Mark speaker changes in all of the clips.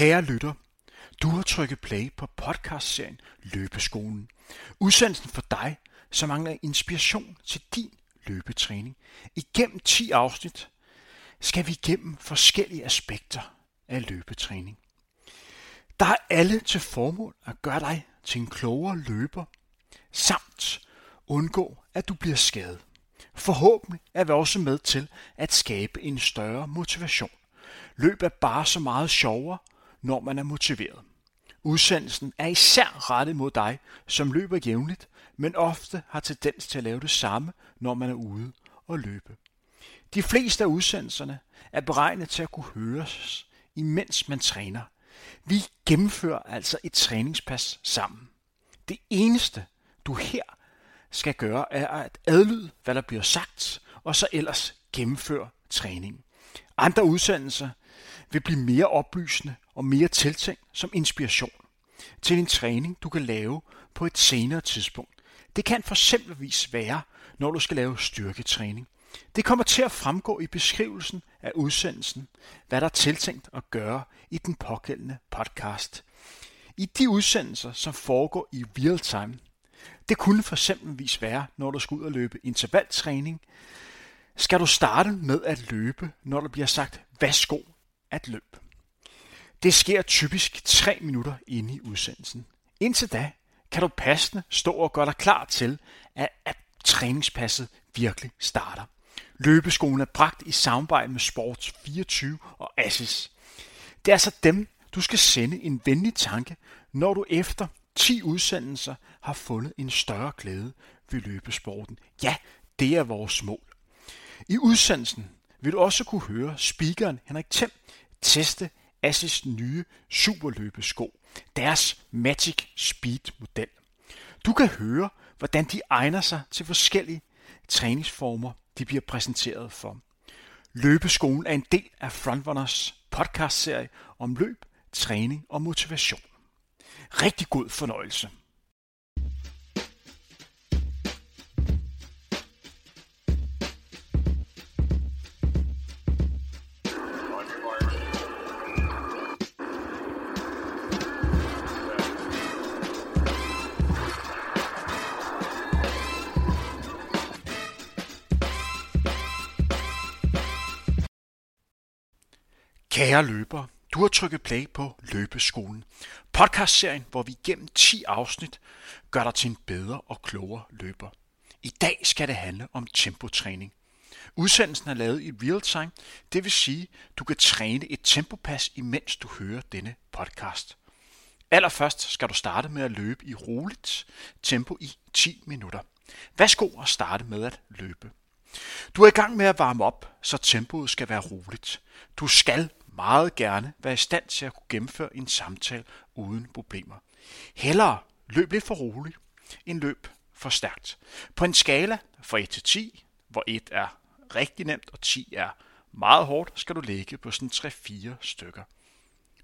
Speaker 1: Kære lytter, du har trykket play på podcastserien Løbeskolen. Udsendelsen for dig, som mangler inspiration til din løbetræning. Igennem 10 afsnit skal vi igennem forskellige aspekter af løbetræning. Der er alle til formål at gøre dig til en klogere løber, samt undgå, at du bliver skadet. Forhåbentlig er vi også med til at skabe en større motivation. Løb er bare så meget sjovere, når man er motiveret. Udsendelsen er især rettet mod dig, som løber jævnligt, men ofte har tendens til at lave det samme, når man er ude og løbe. De fleste af udsendelserne er beregnet til at kunne høres, imens man træner. Vi gennemfører altså et træningspas sammen. Det eneste, du her skal gøre, er at adlyde, hvad der bliver sagt, og så ellers gennemføre træningen. Andre udsendelser vil blive mere oplysende og mere tiltænkt som inspiration til en træning, du kan lave på et senere tidspunkt. Det kan for eksempelvis være, når du skal lave styrketræning. Det kommer til at fremgå i beskrivelsen af udsendelsen, hvad der er tiltænkt at gøre i den pågældende podcast. I de udsendelser, som foregår i real time, det kunne for eksempelvis være, når du skal ud og løbe intervaltræning, skal du starte med at løbe, når der bliver sagt, værsgo at løbe. Det sker typisk 3 minutter inde i udsendelsen. Indtil da kan du passende stå og gøre dig klar til, at, at træningspasset virkelig starter. Løbeskolen er bragt i samarbejde med Sports 24 og Assis. Det er altså dem, du skal sende en venlig tanke, når du efter 10 udsendelser har fundet en større glæde ved løbesporten. Ja, det er vores mål. I udsendelsen vil du også kunne høre speakeren Henrik Thiem teste Assis nye superløbesko, deres Magic Speed model. Du kan høre, hvordan de egner sig til forskellige træningsformer, de bliver præsenteret for. Løbeskolen er en del af Frontrunners podcastserie om løb, træning og motivation. Rigtig god fornøjelse. Kære løbere, du har trykket play på Løbeskolen. Podcastserien, hvor vi gennem 10 afsnit gør dig til en bedre og klogere løber. I dag skal det handle om tempotræning. Udsendelsen er lavet i real time, det vil sige, du kan træne et tempopas, imens du hører denne podcast. Allerførst skal du starte med at løbe i roligt tempo i 10 minutter. Værsgo at starte med at løbe. Du er i gang med at varme op, så tempoet skal være roligt. Du skal meget gerne være i stand til at kunne gennemføre en samtale uden problemer. Hellere løb lidt for roligt, end løb for stærkt. På en skala fra 1 til 10, hvor 1 er rigtig nemt og 10 er meget hårdt, skal du ligge på sådan 3-4 stykker.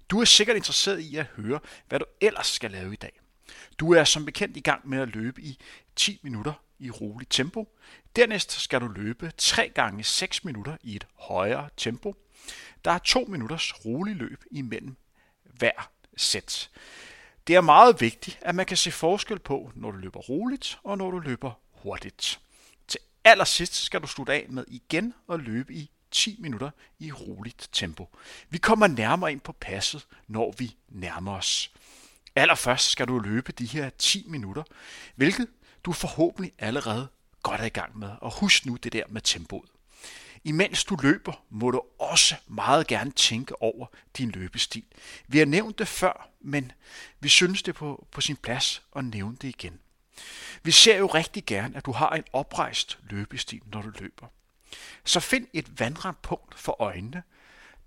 Speaker 1: Du er sikkert interesseret i at høre, hvad du ellers skal lave i dag. Du er som bekendt i gang med at løbe i 10 minutter i roligt tempo. Dernæst skal du løbe 3 gange 6 minutter i et højere tempo. Der er to minutters rolig løb imellem hver sæt. Det er meget vigtigt, at man kan se forskel på, når du løber roligt og når du løber hurtigt. Til allersidst skal du slutte af med igen at løbe i 10 minutter i roligt tempo. Vi kommer nærmere ind på passet, når vi nærmer os. Allerførst skal du løbe de her 10 minutter, hvilket du forhåbentlig allerede godt er i gang med. Og husk nu det der med tempoet. Imens du løber, må du også meget gerne tænke over din løbestil. Vi har nævnt det før, men vi synes det er på, på sin plads at nævne det igen. Vi ser jo rigtig gerne, at du har en oprejst løbestil, når du løber. Så find et vandret punkt for øjnene.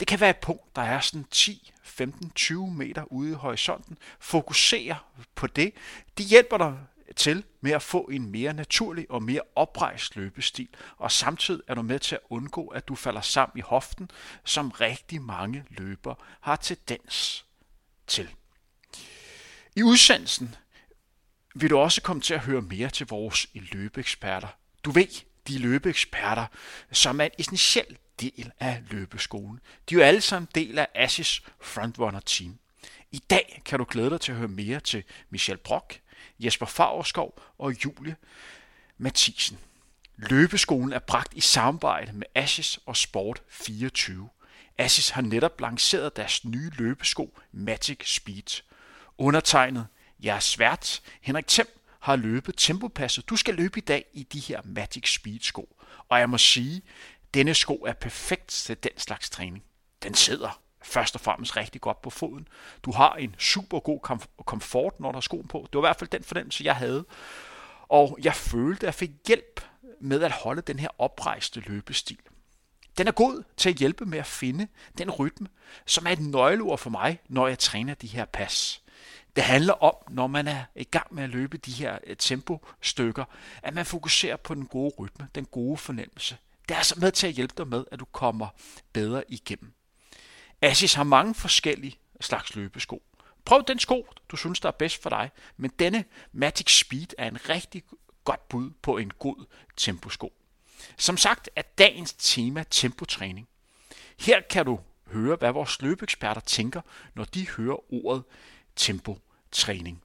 Speaker 1: Det kan være et punkt, der er sådan 10, 15, 20 meter ude i horisonten. Fokuser på det. Det hjælper dig til med at få en mere naturlig og mere oprejst løbestil, og samtidig er du med til at undgå, at du falder sammen i hoften, som rigtig mange løber har tendens til. I udsendelsen vil du også komme til at høre mere til vores løbeeksperter. Du ved, de løbeeksperter, som er en essentiel del af løbeskolen. De er jo alle sammen del af Assis Frontrunner Team. I dag kan du glæde dig til at høre mere til Michel Brock, Jesper Fagerskov og Julie Mathisen. Løbeskolen er bragt i samarbejde med Ashes og Sport 24. Ashes har netop lanceret deres nye løbesko Magic Speed. Undertegnet jeres svært, Henrik Temp har løbet tempopasset. Du skal løbe i dag i de her Magic Speed sko. Og jeg må sige, denne sko er perfekt til den slags træning. Den sidder først og fremmest rigtig godt på foden. Du har en super god komfort, når der er skoen på. Det var i hvert fald den fornemmelse, jeg havde. Og jeg følte, at jeg fik hjælp med at holde den her oprejste løbestil. Den er god til at hjælpe med at finde den rytme, som er et nøgleord for mig, når jeg træner de her pas. Det handler om, når man er i gang med at løbe de her øh, tempostykker, at man fokuserer på den gode rytme, den gode fornemmelse. Det er altså med til at hjælpe dig med, at du kommer bedre igennem. Asis har mange forskellige slags løbesko. Prøv den sko, du synes, der er bedst for dig, men denne Matic Speed er en rigtig godt bud på en god temposko. Som sagt er dagens tema tempotræning. Her kan du høre, hvad vores løbeeksperter tænker, når de hører ordet tempotræning.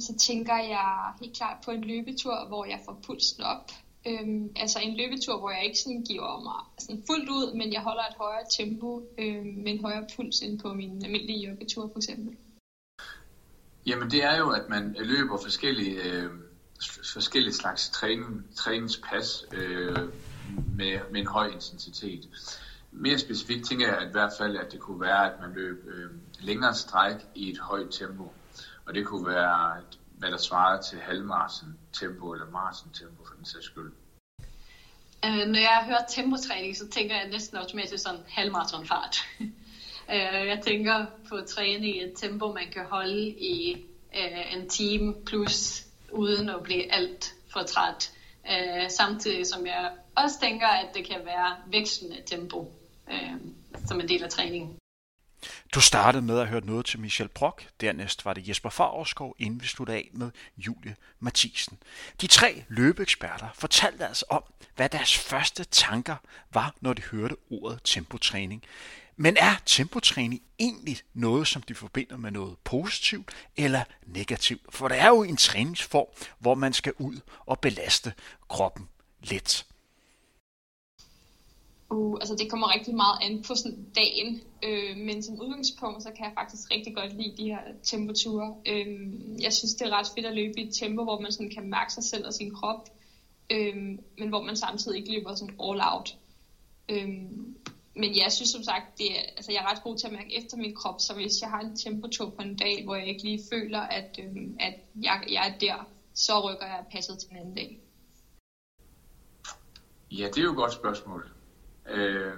Speaker 2: Så tænker jeg helt klart på en løbetur, hvor jeg får pulsen op. Øhm, altså en løbetur, hvor jeg ikke sådan giver mig sådan fuldt ud, men jeg holder et højere tempo øhm, med en højere puls end på min almindelige joggetur for eksempel.
Speaker 3: Jamen det er jo, at man løber forskellige, øh, forskellige slags træning, træningspas øh, med, med en høj intensitet. Mere specifikt tænker jeg at i hvert fald, at det kunne være, at man løb øh, længere stræk i et højt tempo. Og det kunne være, hvad der svarer til halvmarsen tempo eller marsen tempo for den sags skyld.
Speaker 4: Øh, når jeg hører tempotræning, så tænker jeg næsten automatisk sådan halvmaratonfart. øh, jeg tænker på at træne i et tempo, man kan holde i øh, en time plus, uden at blive alt for træt. Øh, samtidig som jeg også tænker, at det kan være vekslende tempo øh, som en del af træningen.
Speaker 1: Du startede med at høre noget til Michel Brock, dernæst var det Jesper Favreskov, inden vi sluttede af med Julie Mathisen. De tre løbeeksperter fortalte altså om, hvad deres første tanker var, når de hørte ordet tempotræning. Men er tempotræning egentlig noget, som de forbinder med noget positivt eller negativt? For det er jo en træningsform, hvor man skal ud og belaste kroppen lidt.
Speaker 2: Uh, altså det kommer rigtig meget an på sådan dagen, øh, men som udgangspunkt, så kan jeg faktisk rigtig godt lide de her temperaturer. Øh, jeg synes, det er ret fedt at løbe i et tempo, hvor man sådan kan mærke sig selv og sin krop, øh, men hvor man samtidig ikke løber sådan all out. Øh, men jeg synes som sagt, det er, altså jeg er ret god til at mærke efter min krop, så hvis jeg har en temperatur på en dag, hvor jeg ikke lige føler, at, øh, at jeg, jeg er der, så rykker jeg passet til en anden dag.
Speaker 3: Ja, det er jo et godt spørgsmål. Øh,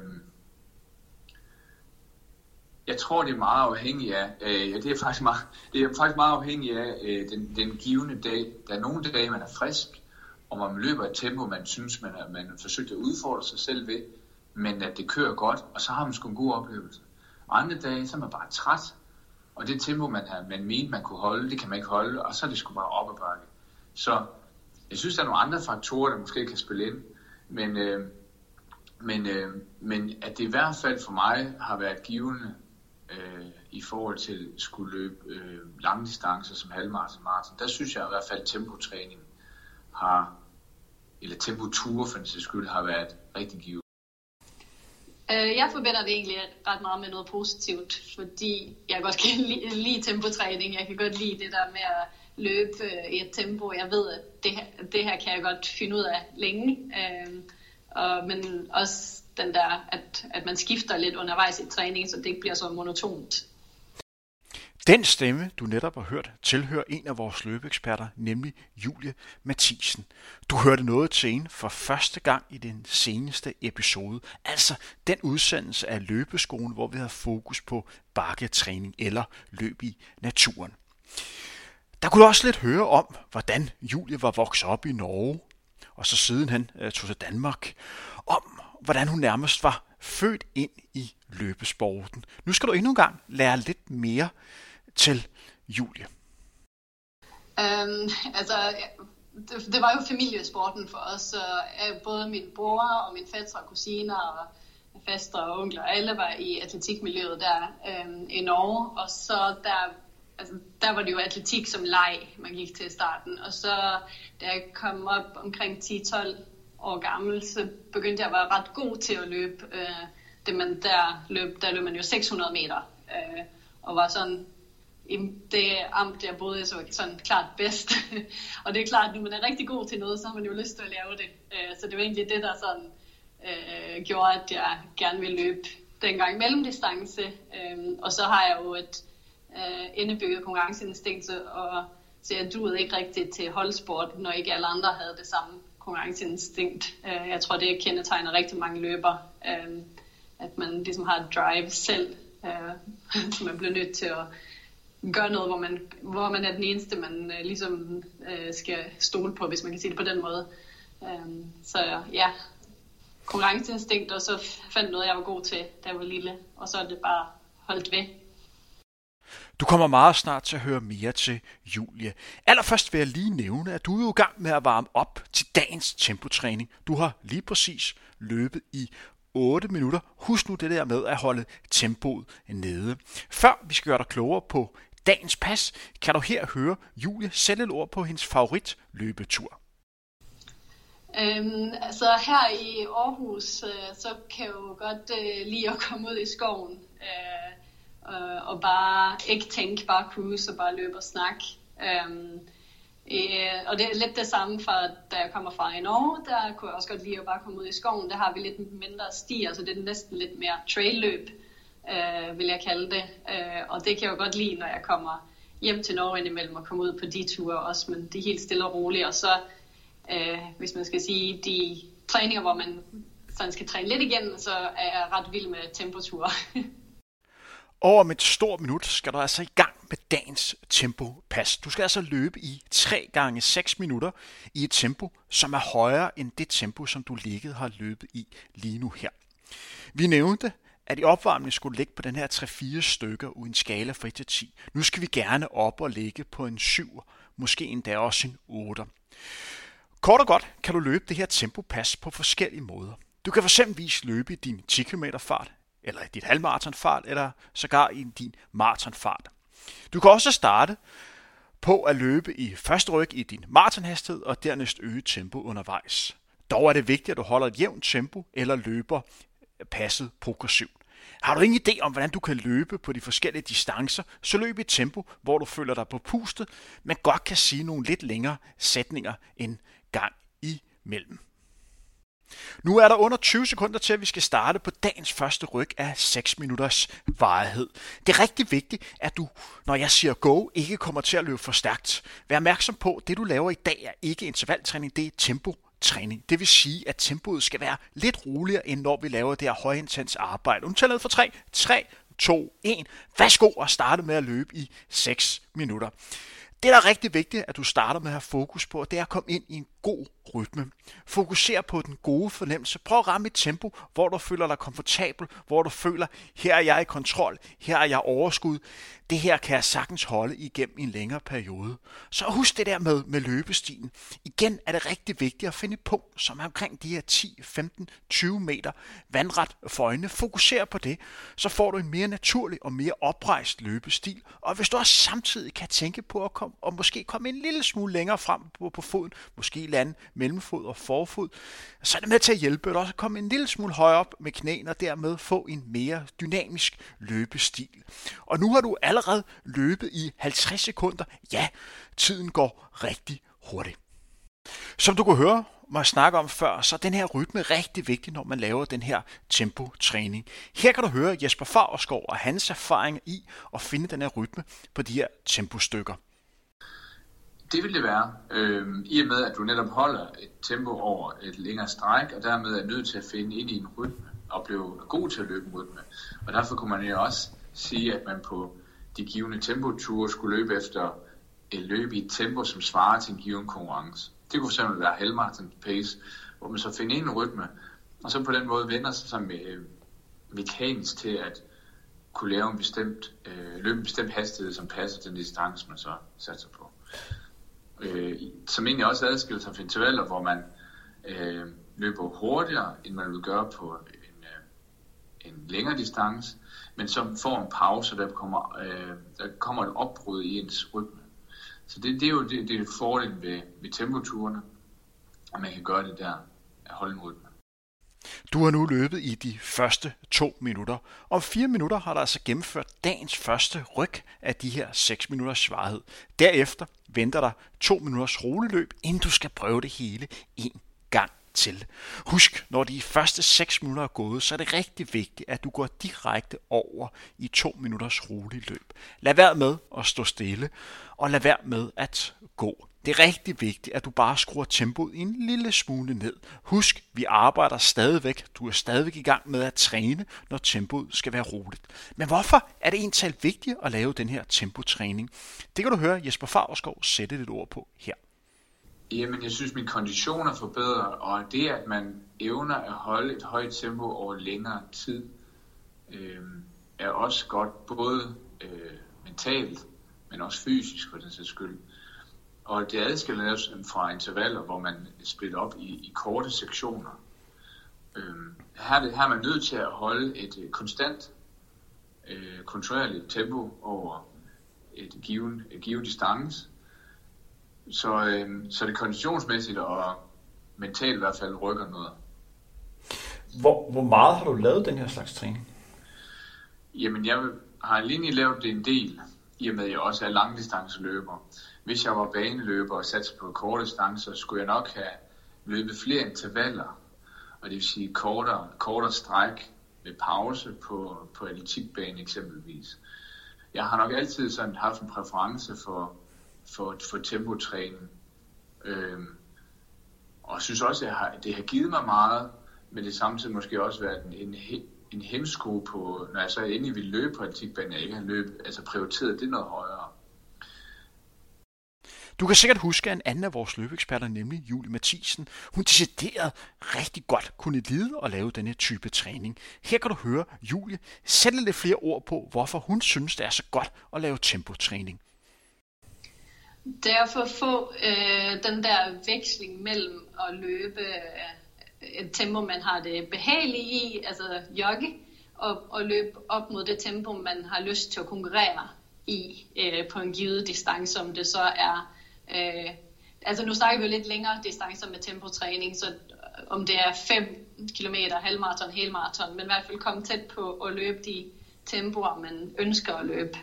Speaker 3: jeg tror, det er meget afhængigt af, øh, ja, det er faktisk meget, det er faktisk meget afhængigt af øh, den, den givende dag. Der er nogle dage, man er frisk, og man løber et tempo, man synes, man har man forsøgt at udfordre sig selv ved, men at det kører godt, og så har man sgu en god oplevelse. Og andre dage, så er man bare træt, og det tempo, man har man mente, man kunne holde, det kan man ikke holde, og så er det sgu bare op ad bakke. Så jeg synes, der er nogle andre faktorer, der måske kan spille ind, men øh, men, øh, men at det i hvert fald for mig har været givende øh, i forhold til at skulle løbe øh, lange distancer som halvmarathon maraton, der synes jeg i hvert fald at tempotræning har, eller tempoture for den skyld, har været rigtig givende.
Speaker 4: Øh, jeg forbinder det egentlig ret meget med noget positivt, fordi jeg godt kan lide, lide tempotræning. Jeg kan godt lide det der med at løbe øh, i et tempo. Jeg ved, at det her, det her kan jeg godt finde ud af længe. Øh, Øh, og, men også den der, at, at man skifter lidt undervejs i træningen, så det ikke bliver så monotont.
Speaker 1: Den stemme, du netop har hørt, tilhører en af vores løbeeksperter, nemlig Julie Mathisen. Du hørte noget til en for første gang i den seneste episode, altså den udsendelse af løbeskolen, hvor vi har fokus på bakketræning eller løb i naturen. Der kunne du også lidt høre om, hvordan Julie var vokset op i Norge, og så siden han øh, tog til Danmark, om hvordan hun nærmest var født ind i løbesporten. Nu skal du endnu en gang lære lidt mere til Julie.
Speaker 4: Um, altså, det, det var jo familiesporten for os, så både min bror og min fætter og kusiner og faster og onkler, alle var i atletikmiljøet der øh, i Norge, og så der, altså, der var det jo atletik som leg, man gik til i starten, og så da jeg kom op omkring 10-12 år gammel, så begyndte jeg at være ret god til at løbe. Øh, det man der løb, der løb man jo 600 meter, øh, og var sådan i det amt, jeg boede så var sådan klart bedst. og det er klart, at når man er rigtig god til noget, så har man jo lyst til at lave det. Øh, så det var egentlig det, der sådan øh, gjorde, at jeg gerne ville løbe dengang mellemdistance. Øh, og så har jeg jo et øh, indebygget konkurrenceinstinkt, og så jeg duede ikke rigtigt til holdsport, når ikke alle andre havde det samme konkurrenceinstinkt. Øh, jeg tror, det kendetegner rigtig mange løber, øh, at man ligesom har et drive selv, øh, så man bliver nødt til at gøre noget, hvor man, hvor man er den eneste, man øh, ligesom øh, skal stole på, hvis man kan sige det på den måde. Øh, så ja, konkurrenceinstinkt, og så fandt noget, jeg var god til, da jeg var lille, og så er det bare holdt ved.
Speaker 1: Du kommer meget snart til at høre mere til Julie. Allerførst vil jeg lige nævne, at du er jo i gang med at varme op til dagens tempotræning. Du har lige præcis løbet i 8 minutter. Husk nu det der med at holde tempoet nede. Før vi skal gøre dig klogere på dagens pas, kan du her høre Julie sætte et ord på hendes favorit løbetur.
Speaker 4: Øhm, altså her i Aarhus, øh, så kan jeg jo godt øh, lide at komme ud i skoven øh, øh, og bare ikke tænke, bare cruise og bare løbe og snakke. Øhm, øh, og det er lidt det samme for, da jeg kommer fra i Norge, der kunne jeg også godt lide at bare komme ud i skoven. Der har vi lidt mindre stier, så altså det er næsten lidt mere trailløb, øh, vil jeg kalde det. Øh, og det kan jeg jo godt lide, når jeg kommer hjem til Norge indimellem og komme ud på de ture også, men det er helt stille og roligt. Og så øh, hvis man skal sige, de træninger, hvor man sådan skal træne lidt igen, så er jeg ret vild med temperaturer.
Speaker 1: Over med et stort minut skal du altså i gang med dagens tempopas. Du skal altså løbe i 3 gange 6 minutter i et tempo, som er højere end det tempo, som du ligget har løbet i lige nu her. Vi nævnte, at i opvarmningen skulle ligge på den her 3-4 stykker uden skala fra 1 til 10. Nu skal vi gerne op og ligge på en 7, måske endda også en 8. Kort og godt kan du løbe det her tempopas på forskellige måder. Du kan eksempelvis løbe i din 10 km fart, eller i dit halvmaratonfart, eller sågar i din maratonfart. Du kan også starte på at løbe i første ryg i din maratonhastighed, og dernæst øge tempo undervejs. Dog er det vigtigt, at du holder et jævnt tempo, eller løber passet progressivt. Har du ingen idé om, hvordan du kan løbe på de forskellige distancer, så løb i et tempo, hvor du føler dig på pustet, men godt kan sige nogle lidt længere sætninger end gang imellem. Nu er der under 20 sekunder til, at vi skal starte på dagens første ryg af 6 minutters varighed. Det er rigtig vigtigt, at du, når jeg siger go, ikke kommer til at løbe for stærkt. Vær opmærksom på, at det du laver i dag er ikke intervaltræning, det er tempo træning. Det vil sige, at tempoet skal være lidt roligere, end når vi laver det her højintens arbejde. Undtaget tæller ned for 3. 3, 2, 1. Værsgo og starte med at løbe i 6 minutter. Det, der er rigtig vigtigt, at du starter med at have fokus på, det er at komme ind i en god rytme. Fokuser på den gode fornemmelse. Prøv at ramme et tempo, hvor du føler dig komfortabel, hvor du føler, her er jeg i kontrol, her er jeg overskud. Det her kan jeg sagtens holde igennem en længere periode. Så husk det der med, med løbestilen. Igen er det rigtig vigtigt at finde et punkt, som er omkring de her 10, 15, 20 meter vandret for øjnene. Fokuser på det, så får du en mere naturlig og mere oprejst løbestil. Og hvis du også samtidig kan tænke på at komme, og måske komme en lille smule længere frem på, på foden, måske lande mellemfod og forfod, så er det med til at hjælpe dig også at komme en lille smule højere op med knæene og dermed få en mere dynamisk løbestil. Og nu har du allerede løbet i 50 sekunder. Ja, tiden går rigtig hurtigt. Som du kunne høre mig snakke om før, så er den her rytme rigtig vigtig, når man laver den her tempo-træning. Her kan du høre Jesper Fagerskov og hans erfaring i at finde den her rytme på de her tempostykker.
Speaker 3: Det vil det være, øh, i og med at du netop holder et tempo over et længere stræk, og dermed er nødt til at finde ind i en rytme, og blive god til at løbe en rytme. Og derfor kunne man jo også sige, at man på de givende tempoture skulle løbe efter et løb i et tempo, som svarer til en given konkurrence. Det kunne fx være halvmarathon pace, hvor man så finder en rytme, og så på den måde vender sig som øh, mekanisk til at kunne lave en bestemt, øh, løbe en bestemt hastighed, som passer til den distance, man så satser på øh, som egentlig også adskiller sig fra intervaller, hvor man øh, løber hurtigere, end man vil gøre på en, øh, en længere distance, men som får en pause, der kommer, øh, der kommer et opbrud i ens rytme. Så det, det er jo det, det er fordelen ved, ved tempoturene, at man kan gøre det der, at holde en rytme.
Speaker 1: Du har nu løbet i de første to minutter. Om fire minutter har der altså gennemført dagens første ryg af de her 6 minutters svarhed. Derefter venter der to minutters roleløb, inden du skal prøve det hele en gang til. Husk, når de første 6 minutter er gået, så er det rigtig vigtigt, at du går direkte over i to minutters rolig løb. Lad være med at stå stille, og lad være med at gå. Det er rigtig vigtigt, at du bare skruer tempoet en lille smule ned. Husk, vi arbejder stadigvæk. Du er stadigvæk i gang med at træne, når tempoet skal være roligt. Men hvorfor er det egentlig vigtigt at lave den her tempotræning? Det kan du høre Jesper Favreskov sætte lidt ord på her.
Speaker 3: Jamen, jeg synes, min kondition er forbedret, og det, at man evner at holde et højt tempo over længere tid, øh, er også godt, både øh, mentalt, men også fysisk for den sags skyld. Og det adskiller os fra intervaller, hvor man splitter op i, i korte sektioner. Øhm, her, er det, her er man nødt til at holde et øh, konstant, øh, kontinuerligt tempo over et given, et given distance. Så, øh, så det konditionsmæssigt og mentalt i hvert fald rykker noget.
Speaker 1: Hvor, hvor meget har du lavet den her slags træning?
Speaker 3: Jamen, jeg har lige lavet det en del, i og med at jeg også er langdistanceløber hvis jeg var baneløber og satte på korte distancer, skulle jeg nok have løbet flere intervaller, og det vil sige kortere, kortere stræk med pause på, på atletikbanen eksempelvis. Jeg har nok altid sådan haft en præference for, for, for tempotræning, øhm, og synes også, at har, det har givet mig meget, men det samtidig måske også været en, en, en hemsko på, når jeg så endelig ville løbe på atletikbanen, jeg ikke har løbet, altså prioriteret det noget højere.
Speaker 1: Du kan sikkert huske, at en anden af vores løbeeksperter, nemlig Julie Mathisen, hun decideret rigtig godt kunne lide at lave denne type træning. Her kan du høre Julie sætte lidt flere ord på, hvorfor hun synes, det er så godt at lave tempotræning.
Speaker 4: Det er for at få øh, den der veksling mellem at løbe øh, et tempo, man har det behageligt i, altså jogge, og, og løbe op mod det tempo, man har lyst til at konkurrere i øh, på en givet distance, om det så er Øh, altså nu snakker vi jo lidt længere distancer med tempotræning, så øh, om det er 5 km, halvmarathon, helmarathon, men i hvert fald komme tæt på at løbe de tempoer, man ønsker at løbe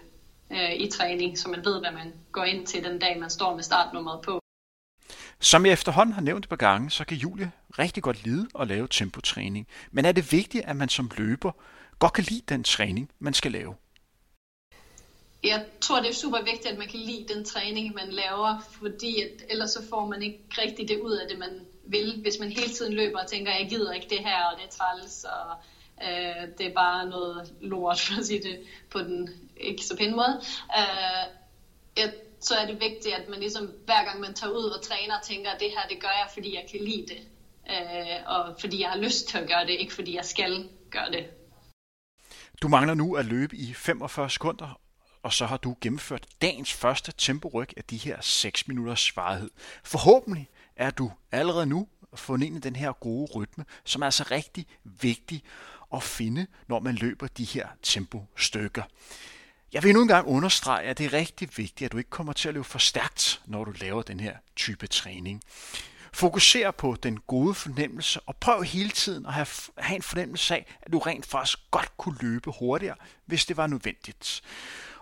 Speaker 4: øh, i træning, så man ved, hvad man går ind til den dag, man står med startnummeret på.
Speaker 1: Som jeg efterhånden har nævnt et par gange, så kan Julie rigtig godt lide at lave tempotræning. Men er det vigtigt, at man som løber godt kan lide den træning, man skal lave?
Speaker 4: Jeg tror, det er super vigtigt, at man kan lide den træning, man laver, fordi at, ellers så får man ikke rigtig det ud af det, man vil. Hvis man hele tiden løber og tænker, jeg gider ikke det her, og det er træls, og øh, det er bare noget lort, for at sige det på den ikke så pæne måde. Øh, jeg, så er det vigtigt, at man ligesom hver gang man tager ud og træner, tænker, at det her, det gør jeg, fordi jeg kan lide det. Øh, og fordi jeg har lyst til at gøre det, ikke fordi jeg skal gøre det.
Speaker 1: Du mangler nu at løbe i 45 sekunder, og så har du gennemført dagens første temporyk af de her 6 minutters svarhed. Forhåbentlig er du allerede nu fundet ind i den her gode rytme, som er altså rigtig vigtig at finde, når man løber de her tempostykker. Jeg vil nu engang understrege, at det er rigtig vigtigt, at du ikke kommer til at løbe for stærkt, når du laver den her type træning. Fokuser på den gode fornemmelse, og prøv hele tiden at have, have en fornemmelse af, at du rent faktisk godt kunne løbe hurtigere, hvis det var nødvendigt.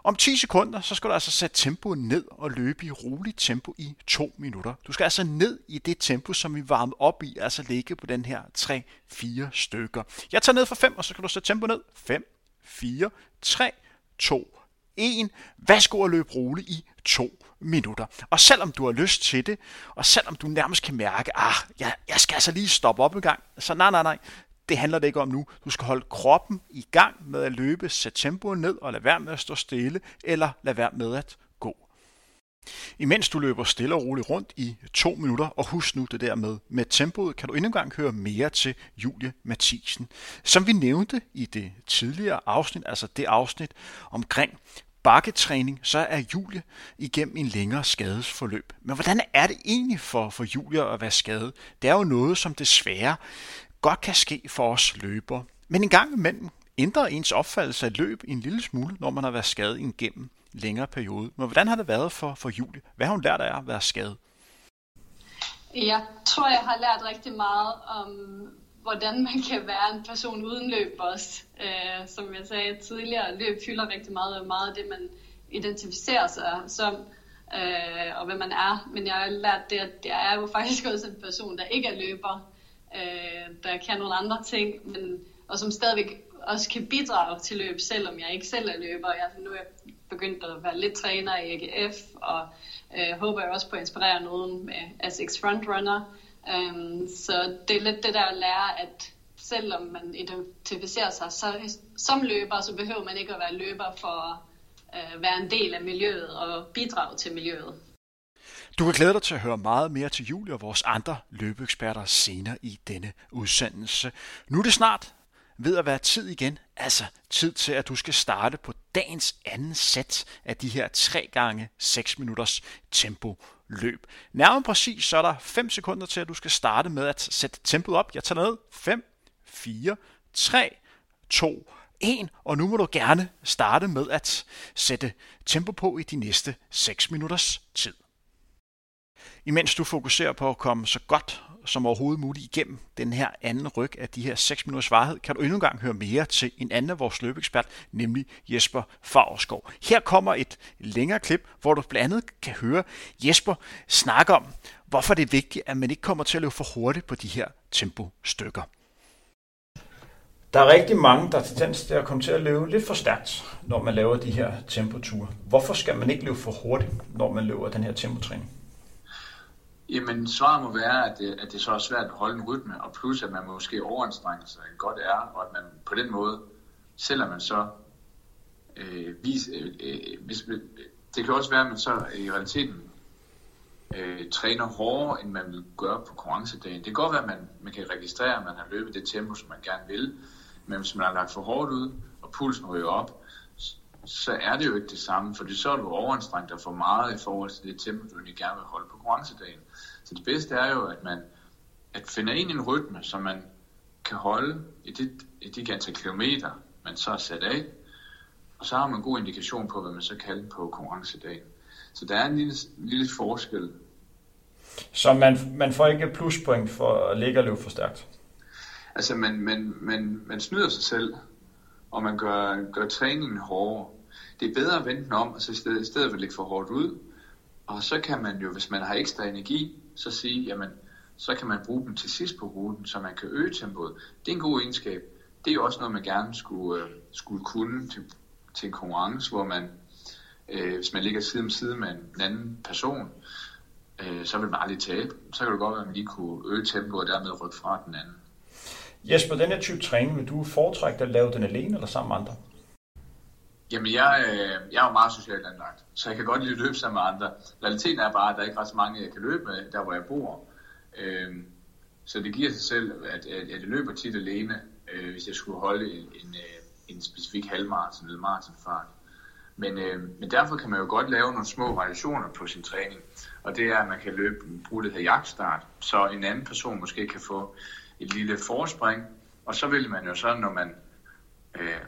Speaker 1: Om 10 sekunder, så skal du altså sætte tempoet ned og løbe i roligt tempo i 2 minutter. Du skal altså ned i det tempo, som vi varmede op i, altså ligge på den her 3-4 stykker. Jeg tager ned fra 5, og så kan du sætte tempoet ned. 5, 4, 3, 2, 1. Værsgo at løbe roligt i 2 minutter. Og selvom du har lyst til det, og selvom du nærmest kan mærke, ah, jeg, jeg skal altså lige stoppe op en gang, så nej, nej, nej, det handler det ikke om nu. Du skal holde kroppen i gang med at løbe, sætte tempoet ned og lade være med at stå stille, eller lade være med at gå. Imens du løber stille og roligt rundt i to minutter, og husk nu det der med, med tempoet, kan du endnu engang høre mere til Julie Mathisen. Som vi nævnte i det tidligere afsnit, altså det afsnit omkring bakketræning, så er Julie igennem en længere skadesforløb. Men hvordan er det egentlig for, for Julie at være skadet? Det er jo noget, som desværre godt kan ske for os løbere. Men en gang imellem ændrer ens opfattelse af løb en lille smule, når man har været skadet igennem længere periode. Men hvordan har det været for, for Julie? Hvad har hun lært af at være skadet?
Speaker 4: Jeg tror, jeg har lært rigtig meget om, hvordan man kan være en person uden løb også. Øh, som jeg sagde tidligere, løb fylder rigtig meget, og meget af det, man identificerer sig som, øh, og hvad man er. Men jeg har lært det, at jeg er jo faktisk også en person, der ikke er løber, øh, der kan nogle andre ting, men, og som stadigvæk også kan bidrage til løb, selvom jeg ikke selv er løber. Jeg, nu er jeg begyndt at være lidt træner i AGF, og øh, håber jeg også på at inspirere nogen med ASICS Frontrunner. Um, så det er lidt det der at lære, at selvom man identificerer sig så, som løber, så behøver man ikke at være løber for at øh, være en del af miljøet og bidrage til miljøet.
Speaker 1: Du kan glæde dig til at høre meget mere til Julie og vores andre løbeeksperter senere i denne udsendelse. Nu er det snart ved at være tid igen, altså tid til, at du skal starte på dagens anden sæt af de her 3 gange 6 minutters tempo løb. Nærmere præcis, så er der 5 sekunder til, at du skal starte med at sætte tempoet op. Jeg tager ned. 5, 4, 3, 2, 1, og nu må du gerne starte med at sætte tempo på i de næste 6 minutters tid. Imens du fokuserer på at komme så godt som overhovedet muligt igennem den her anden ryg af de her 6 minutters varighed, kan du endnu engang høre mere til en anden af vores løbeekspert, nemlig Jesper Favrskov. Her kommer et længere klip, hvor du blandt andet kan høre Jesper snakke om, hvorfor det er vigtigt, at man ikke kommer til at løbe for hurtigt på de her tempostykker. Der er rigtig mange, der har tendens til at komme til at løbe lidt for stærkt, når man laver de her tempoture. Hvorfor skal man ikke løbe for hurtigt, når man løber den her tempotræning?
Speaker 3: Jamen, svaret må være, at det, at det så er svært at holde en rytme, og plus at man måske overanstrenger sig godt er, og at man på den måde, selvom man så øh, vis, øh, øh, hvis, øh, det kan også være, at man så i realiteten øh, træner hårdere, end man vil gøre på konkurrencedagen. Det kan godt være, at man, man kan registrere, at man har løbet det tempo, som man gerne vil, men hvis man har lagt for hårdt ud, og pulsen ryger op, så er det jo ikke det samme, for så er du overanstrengt dig for meget i forhold til det tempo, du egentlig gerne vil holde på konkurrencedagen. Så det bedste er jo, at man at finde ind i en rytme, som man kan holde i det, i det antal kilometer, man så er sat af, og så har man en god indikation på, hvad man så kalder på konkurrencedagen. Så der er en lille, lille forskel.
Speaker 1: Så man, man får ikke pluspoint for at ligge og løbe for stærkt?
Speaker 3: Altså, man, man, man, man snyder sig selv, og man gør, gør træningen hårdere. Det er bedre at vente den om, og så i stedet, i stedet for at lægge for hårdt ud. Og så kan man jo, hvis man har ekstra energi, så sige, jamen, så kan man bruge dem til sidst på ruten, så man kan øge tempoet. Det er en god egenskab. Det er jo også noget, man gerne skulle, øh, skulle kunne til, til en konkurrence, hvor man, øh, hvis man ligger side om side med en anden person, øh, så vil man aldrig tabe. Så kan det godt være, at man lige kunne øge tempoet og dermed rykke fra den anden.
Speaker 1: Jesper, den her type træning, vil du foretrække at lave den alene eller sammen med andre?
Speaker 3: Jamen, jeg, øh, jeg er jo meget socialt anlagt, så jeg kan godt lide at løbe sammen med andre. Realiteten er bare, at der er ikke ret så mange, jeg kan løbe med, der hvor jeg bor. Øh, så det giver sig selv, at, at jeg løber tit alene, øh, hvis jeg skulle holde en, en, øh, en specifik halvmarathon eller maratonfart. Men, øh, men derfor kan man jo godt lave nogle små variationer på sin træning. Og det er, at man kan løbe, bruge det her jagtstart, så en anden person måske kan få et lille forspring. Og så vil man jo så, når man øh,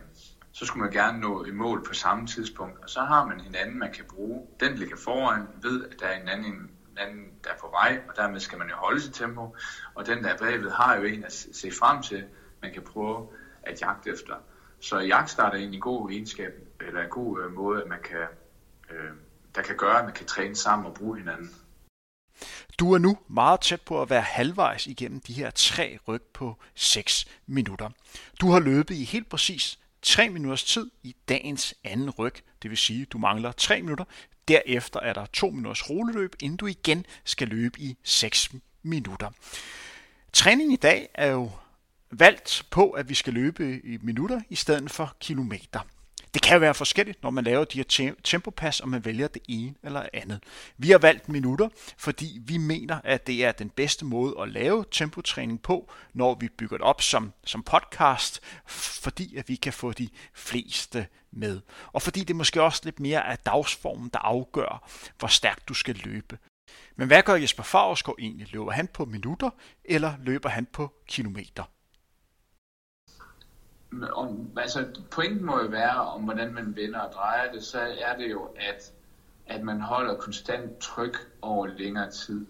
Speaker 3: så skulle man gerne nå i mål på samme tidspunkt. Og så har man hinanden, man kan bruge. Den ligger foran, ved, at der er en anden, en anden, der er på vej, og dermed skal man jo holde sit tempo. Og den, der er bagved, har jo en at se frem til, man kan prøve at jagte efter. Så jagtstart er egentlig en god egenskab, eller en god øh, måde, at man kan, øh, der kan gøre, at man kan træne sammen og bruge hinanden.
Speaker 1: Du er nu meget tæt på at være halvvejs igennem de her tre ryg på 6 minutter. Du har løbet i helt præcis 3 minutters tid i dagens anden ryg, det vil sige, du mangler 3 minutter. Derefter er der 2 minutters roleløb, inden du igen skal løbe i 6 minutter. Træningen i dag er jo valgt på, at vi skal løbe i minutter i stedet for kilometer. Det kan være forskelligt, når man laver de her tempopas, og man vælger det ene eller andet. Vi har valgt minutter, fordi vi mener, at det er den bedste måde at lave tempotræning på, når vi bygger det op som, som podcast, fordi at vi kan få de fleste med. Og fordi det måske også lidt mere er dagsformen, der afgør, hvor stærkt du skal løbe. Men hvad gør Jesper Favreskov egentlig? Løber han på minutter, eller løber han på kilometer?
Speaker 3: Om, altså, pointen må jo være, om hvordan man vender og drejer det, så er det jo, at, at man holder konstant tryk over længere tid.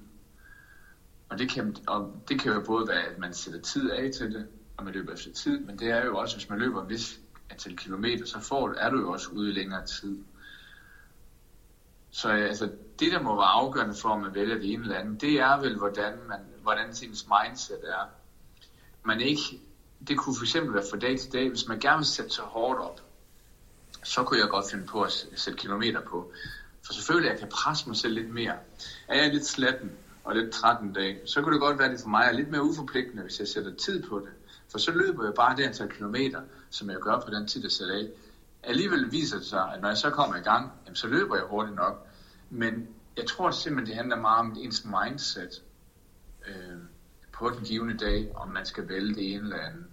Speaker 3: Og det, kan, og det kan jo både være, at man sætter tid af til det, og man løber efter tid, men det er jo også, hvis man løber en vis antal kilometer, så får, er du jo også ude i længere tid. Så altså, det, der må være afgørende for, om man vælger det ene eller andet, det er vel, hvordan, man, hvordan ens mindset er. Man ikke, det kunne for eksempel være fra dag til dag, hvis man gerne vil sætte sig hårdt op, så kunne jeg godt finde på at sætte kilometer på. For selvfølgelig, jeg kan presse mig selv lidt mere. Er jeg lidt slatten og lidt træt en dag, så kunne det godt være, at det for mig er lidt mere uforpligtende, hvis jeg sætter tid på det. For så løber jeg bare det antal kilometer, som jeg gør på den tid, jeg sætter af. Alligevel viser det sig, at når jeg så kommer i gang, jamen, så løber jeg hurtigt nok. Men jeg tror simpelthen, det handler meget om ens mindset øh, på den givende dag, om man skal vælge det ene eller andet.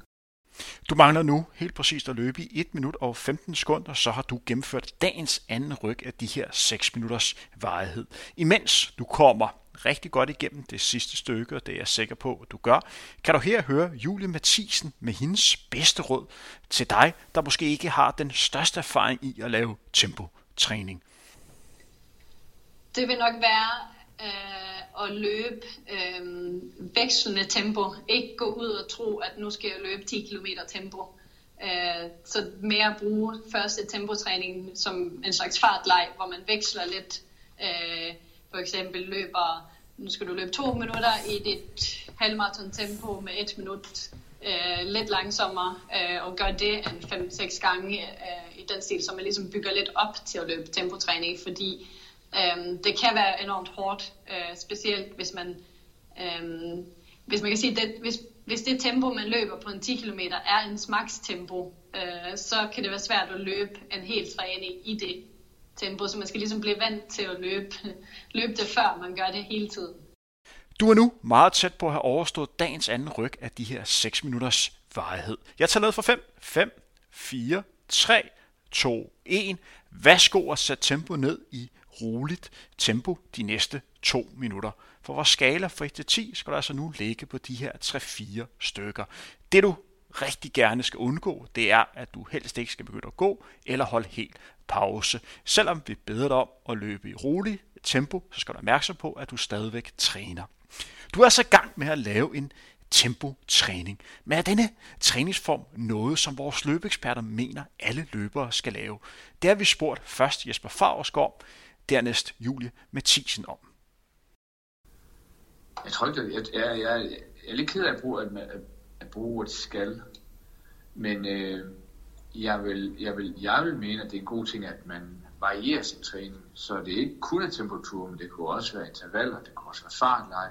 Speaker 1: Du mangler nu helt præcist at løbe i 1 minut og 15 sekunder, så har du gennemført dagens anden ryg af de her 6 minutters varighed. Imens du kommer rigtig godt igennem det sidste stykke, og det er jeg sikker på, at du gør, kan du her høre Julie Mathisen med hendes bedste råd til dig, der måske ikke har den største erfaring i at lave tempotræning.
Speaker 4: Det vil nok være øh, at løbe øh, vekslende tempo. Ikke gå ud og tro, at nu skal jeg løbe 10 km tempo. Øh, så mere bruge første tempotræning som en slags fartleg, hvor man veksler lidt. Øh, for eksempel løber, nu skal du løbe to minutter i dit halvmarathon tempo med et minut øh, lidt langsommere, øh, og gør det en 5-6 gange øh, i den stil, så man ligesom bygger lidt op til at løbe tempotræning, fordi Øhm, det kan være enormt hårdt, øh, specielt hvis man, øhm, hvis man kan sige, det, hvis, hvis det tempo, man løber på en 10 km, er en max tempo, øh, så kan det være svært at løbe en hel træning i det tempo, så man skal ligesom blive vant til at løbe, løbe det, før man gør det hele tiden.
Speaker 1: Du er nu meget tæt på at have overstået dagens anden ryg af de her 6 minutters varighed. Jeg tager ned fra 5, 5, 4, 3, 2, 1. Værsgo at sætte tempo ned i roligt tempo de næste to minutter. For vores skala fra 1 til 10 skal du altså nu ligge på de her 3-4 stykker. Det du rigtig gerne skal undgå, det er, at du helst ikke skal begynde at gå eller holde helt pause. Selvom vi beder dig om at løbe i roligt tempo, så skal du være opmærksom på, at du stadigvæk træner. Du er altså i gang med at lave en tempotræning. Men er denne træningsform noget, som vores løbeeksperter mener, alle løbere skal lave? Det har vi spurgt først Jesper Favreskov, dernæst Julie Mathisen om.
Speaker 3: Jeg tror ikke, jeg, jeg, jeg, jeg er lidt ked af at bruge, at, at, at bruge ordet skal, men øh, jeg, vil, jeg, vil, jeg vil mene, at det er en god ting, at man varierer sin træning, så det ikke kun er temperatur, men det kunne også være intervaller, det kunne også være fartleje,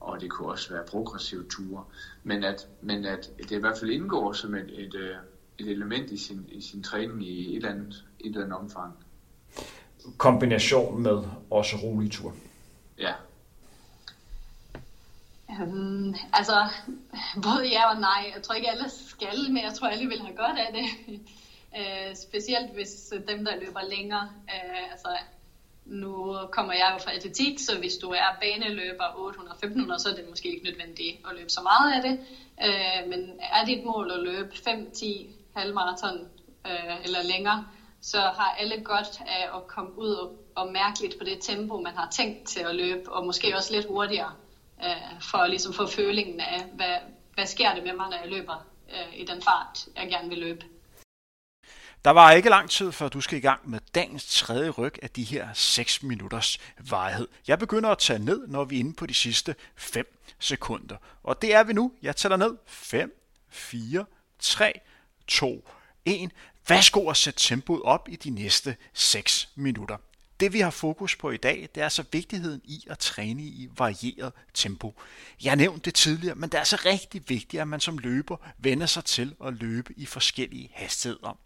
Speaker 3: og det kunne også være progressive ture, men at, men at det i hvert fald indgår som et, et, øh, et element i sin, i sin træning i et eller andet, et eller andet omfang
Speaker 1: kombination med også rolig tur?
Speaker 3: Ja.
Speaker 4: Um, altså, både ja og nej. Jeg tror ikke alle skal, men jeg tror alle vil have godt af det. uh, specielt hvis dem, der løber længere. Uh, altså, nu kommer jeg jo fra atletik, så hvis du er baneløber 800-1500, så er det måske ikke nødvendigt at løbe så meget af det. Uh, men er dit mål at løbe 5-10 halvmarathon uh, eller længere, så har alle godt af at komme ud og, og mærke lidt på det tempo, man har tænkt til at løbe, og måske også lidt hurtigere, øh, for at ligesom få følingen af, hvad, hvad sker det med mig, når jeg løber øh, i den fart, jeg gerne vil løbe.
Speaker 1: Der var ikke lang tid, før du skal i gang med dagens tredje ryg af de her 6 minutters varighed. Jeg begynder at tage ned, når vi er inde på de sidste 5 sekunder. Og det er vi nu. Jeg tæller ned. 5, 4, 3, 2, 1. Værsgo at sætte tempoet op i de næste 6 minutter. Det vi har fokus på i dag, det er altså vigtigheden i at træne i varieret tempo. Jeg nævnte det tidligere, men det er altså rigtig vigtigt, at man som løber vender sig til at løbe i forskellige hastigheder.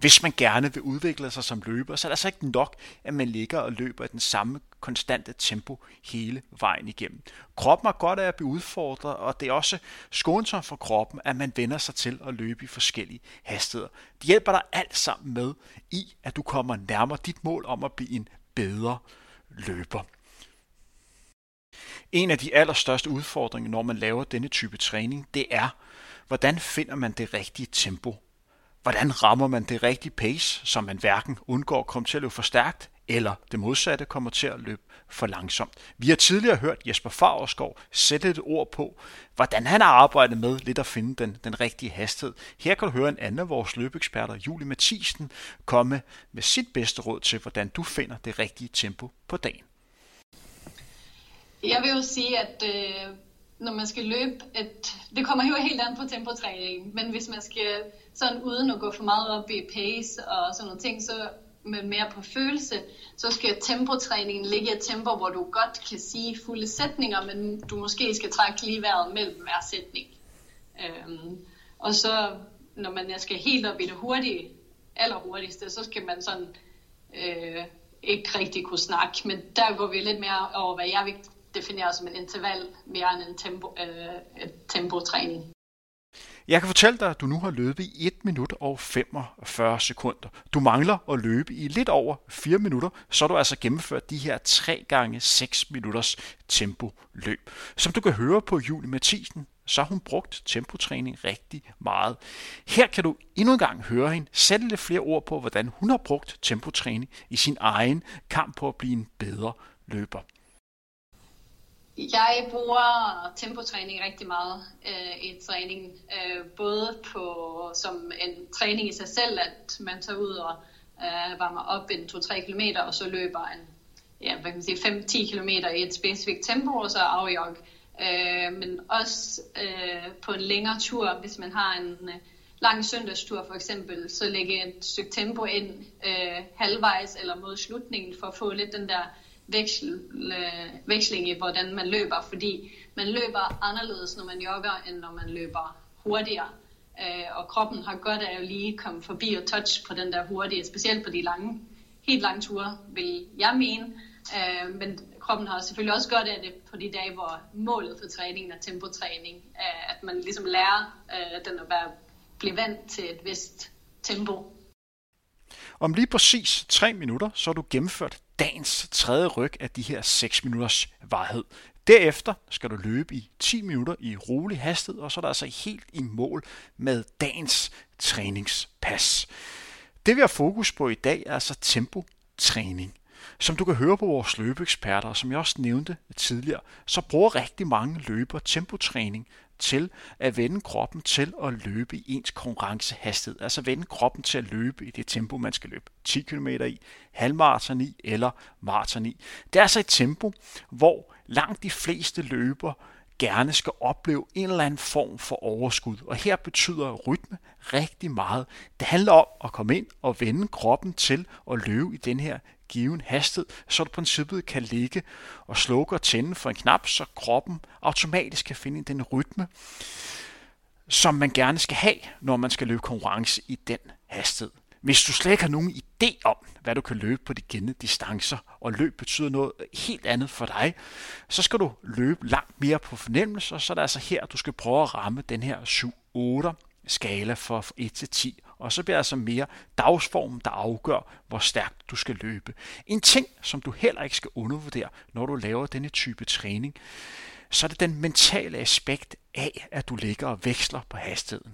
Speaker 1: Hvis man gerne vil udvikle sig som løber, så er det altså ikke nok, at man ligger og løber i den samme konstante tempo hele vejen igennem. Kroppen har godt af at blive udfordret, og det er også skånsomt for kroppen, at man vender sig til at løbe i forskellige hastigheder. Det hjælper dig alt sammen med i, at du kommer nærmere dit mål om at blive en bedre løber. En af de allerstørste udfordringer, når man laver denne type træning, det er, hvordan finder man det rigtige tempo Hvordan rammer man det rigtige pace, så man hverken undgår at komme til at løbe for stærkt, eller det modsatte kommer til at løbe for langsomt. Vi har tidligere hørt Jesper Fagerskov sætte et ord på, hvordan han har arbejdet med lidt at finde den, den rigtige hastighed. Her kan du høre en anden af vores løbeeksperter, Julie Mathisen, komme med sit bedste råd til, hvordan du finder det rigtige tempo på dagen.
Speaker 4: Jeg vil jo sige, at øh, når man skal løbe, at det kommer jo helt an på tempotræning, men hvis man skal sådan uden at gå for meget op i pace og sådan nogle ting, så med mere på følelse, så skal tempotræningen ligge i et tempo, hvor du godt kan sige fulde sætninger, men du måske skal trække lige vejret mellem hver sætning. Øhm, og så, når man skal helt op i det hurtige, allerhurtigste, så skal man sådan øh, ikke rigtig kunne snakke, men der går vi lidt mere over, hvad jeg vil definere som en interval, mere end en tempo, øh, et tempotræning.
Speaker 1: Jeg kan fortælle dig, at du nu har løbet i 1 minut og 45 sekunder. Du mangler at løbe i lidt over 4 minutter, så du altså gennemført de her 3 gange 6 minutters tempo løb. Som du kan høre på Julie Mathisen, så har hun brugt tempotræning rigtig meget. Her kan du endnu en gang høre hende sætte lidt flere ord på, hvordan hun har brugt tempotræning i sin egen kamp på at blive en bedre løber.
Speaker 4: Jeg bruger tempotræning rigtig meget øh, i træning. Øh, både på, som en træning i sig selv, at man tager ud og øh, varmer op en 2-3 km, og så løber en ja, hvad kan man sige, 5-10 km i et specifikt tempo, og så afjog. Øh, men også øh, på en længere tur, hvis man har en øh, lang søndagstur for eksempel, så lægge et stykke tempo ind øh, halvvejs eller mod slutningen, for at få lidt den der veksel, øh, veksling i, hvordan man løber, fordi man løber anderledes, når man jogger, end når man løber hurtigere. Øh, og kroppen har godt af at lige komme forbi og touch på den der hurtige, specielt på de lange, helt lange ture, vil jeg mene. Øh, men kroppen har selvfølgelig også godt af det på de dage, hvor målet for træningen er tempotræning. Øh, at man ligesom lærer øh, den at være, blive vant til et vist tempo.
Speaker 1: Om lige præcis 3 minutter, så har du gennemført dagens tredje ryg af de her 6 minutters varighed. Derefter skal du løbe i 10 minutter i rolig hastighed, og så er der altså helt i mål med dagens træningspas. Det vi har fokus på i dag er altså tempotræning. Som du kan høre på vores løbeeksperter, og som jeg også nævnte tidligere, så bruger rigtig mange løbere tempotræning til at vende kroppen til at løbe i ens konkurrencehastighed. Altså vende kroppen til at løbe i det tempo, man skal løbe 10 km i, halvmarathon i eller maraton i. Det er altså et tempo, hvor langt de fleste løber gerne skal opleve en eller anden form for overskud. Og her betyder rytme rigtig meget. Det handler om at komme ind og vende kroppen til at løbe i den her given hastighed, så du princippet kan ligge og slukke og tænde for en knap, så kroppen automatisk kan finde den rytme, som man gerne skal have, når man skal løbe konkurrence i den hastighed. Hvis du slet ikke har nogen idé om, hvad du kan løbe på de kendte distancer, og løb betyder noget helt andet for dig, så skal du løbe langt mere på fornemmelse, og så er det altså her, du skal prøve at ramme den her 7-8 skala fra 1 til 10, og så bliver det altså mere dagsformen, der afgør, hvor stærkt du skal løbe. En ting, som du heller ikke skal undervurdere, når du laver denne type træning, så er det den mentale aspekt af, at du ligger og veksler på hastigheden.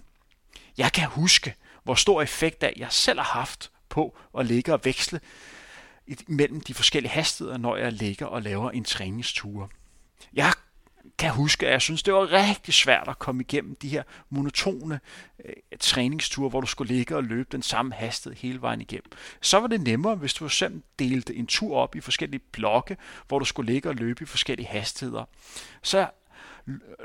Speaker 1: Jeg kan huske, hvor stor effekt af jeg selv har haft på at ligge og veksle mellem de forskellige hastigheder, når jeg ligger og laver en træningstur. Jeg kan huske, at jeg synes, det var rigtig svært at komme igennem de her monotone øh, træningsture, hvor du skulle ligge og løbe den samme hastighed hele vejen igennem. Så var det nemmere, hvis du selv delte en tur op i forskellige blokke, hvor du skulle ligge og løbe i forskellige hastigheder. Så